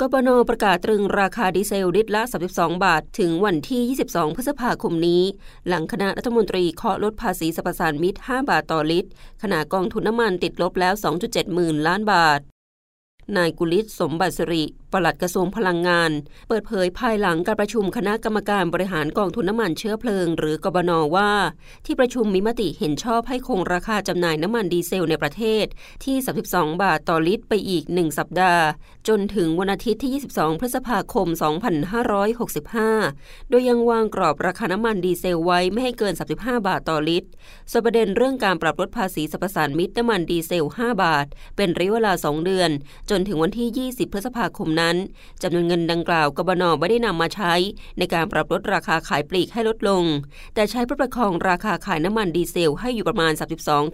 กบนประกาศตรึงราคาดีเซลลิตรละ 32 บาท ถึงวันที่ 22 พฤษภาคมนี้ หลังคณะรัฐมนตรีเคาะลดภาษีสรรพสานมิตร 5 บาทต่อลิตร ขณะกองทุนน้ำมันติดลบแล้ว 2.7 หมื่นล้านบาท นายกุลิศสมบัติสิริ ปลัดกระทรวงพลังงาน เปิดเผยภายหลังการประชุมคณะกรรมการบริหารกองทุนน้ำมันเชื้อเพลิง หรือกบนว่า ที่ประชุมมีมติเห็นชอบให้คงราคาจำหน่ายน้ำมันดีเซลในประเทศ ที่ 32 บาทต่อลิตรไปอีก 1 สัปดาห์ จนถึงวันอาทิตย์ที่ 22 พฤษภาคม 2565 โดยยังวางกรอบราคาน้ำมันดีเซลไว้ไม่ให้เกิน 35 บาทต่อลิตรส่วนประเด็นเรื่องการปรับลดภาษีสรรพสานมิตรน้ำมันดีเซล 5 บาท เป็นระยะเวลา 2 เดือนจนนถึงวันที่ 20 พฤษภาคมนั้นจำนวนเงินดังกล่าวกบนไม่ได้นำมาใช้ ในการปรับลดราคาขายปลีกให้ลดลง แต่ใช้เพื่อประคองราคาขายน้ำมันดีเซลให้อยู่ประมาณ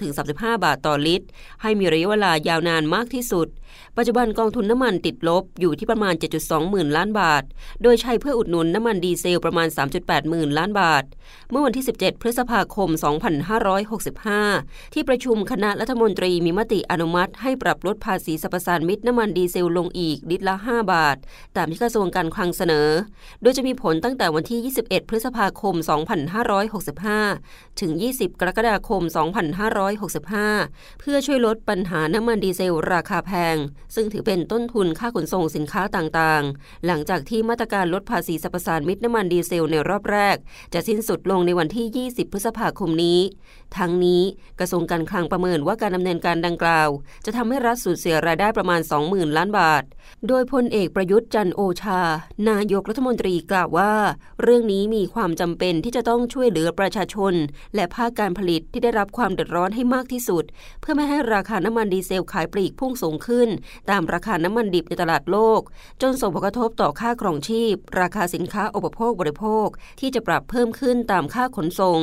32-35 บาทต่อลิตร ให้มีระยะเวลายาวนานมากที่สุด ปัจจุบันกองทุนน้ำมันติดลบอยู่ที่ประมาณ 7.2 หมื่นล้านบาท โดยใช้เพื่ออุดหนุนน้ำมันดีเซลประมาณ 3.8 หมื่นล้านบาท เมื่อวันที่ 17 พฤษภาคม 2565 ที่ประชุมคณะรัฐมนตรีมีมติอนุมัติ ให้ปรับลดภาษีสรรพสานมิตรน้ำำมันดีเซลลงอีกลิตรละ 5 บาท ตามที่กระทรวงการคลังเสนอ โดยจะมีผลตั้งแต่วันที่ 21 พฤษภาคม 2565 ถึง 20 กรกฎาคม 2565 เพื่อช่วยลดปัญหาน้ำมันดีเซลราคาแพง ซึ่งถือเป็นต้นทุนค่าขนส่งสินค้าต่างๆ หลังจากที่มาตรการลดภาษีสรรพสานมิตรน้ำมันดีเซลในรอบแรก จะสิ้นสุดลงในวันที่ 20 พฤษภาคมนี้ ทั้งนี้กระทรวงการคลังประเมินว่าการดำเนินการดังกล่าว จะทำให้รัฐสูญเสียรายได้ประมาณ20,000 ล้านบาท โดยพลเอกประยุทธ์จันโอชา นายกรัฐมนตรีกล่าวว่า เรื่องนี้มีความจำเป็นที่จะต้องช่วยเหลือประชาชน และภาคการผลิตที่ได้รับความเดือดร้อนให้มากที่สุด เพื่อไม่ให้ราคาน้ำมันดีเซลขายปลีกพุ่งสูงขึ้น ตามราคาน้ำมันดิบในตลาดโลก จนส่งผลกระทบต่อค่าครองชีพ ราคาสินค้าอุปโภคบริโภค ที่จะปรับเพิ่มขึ้นตามค่าขนส่ง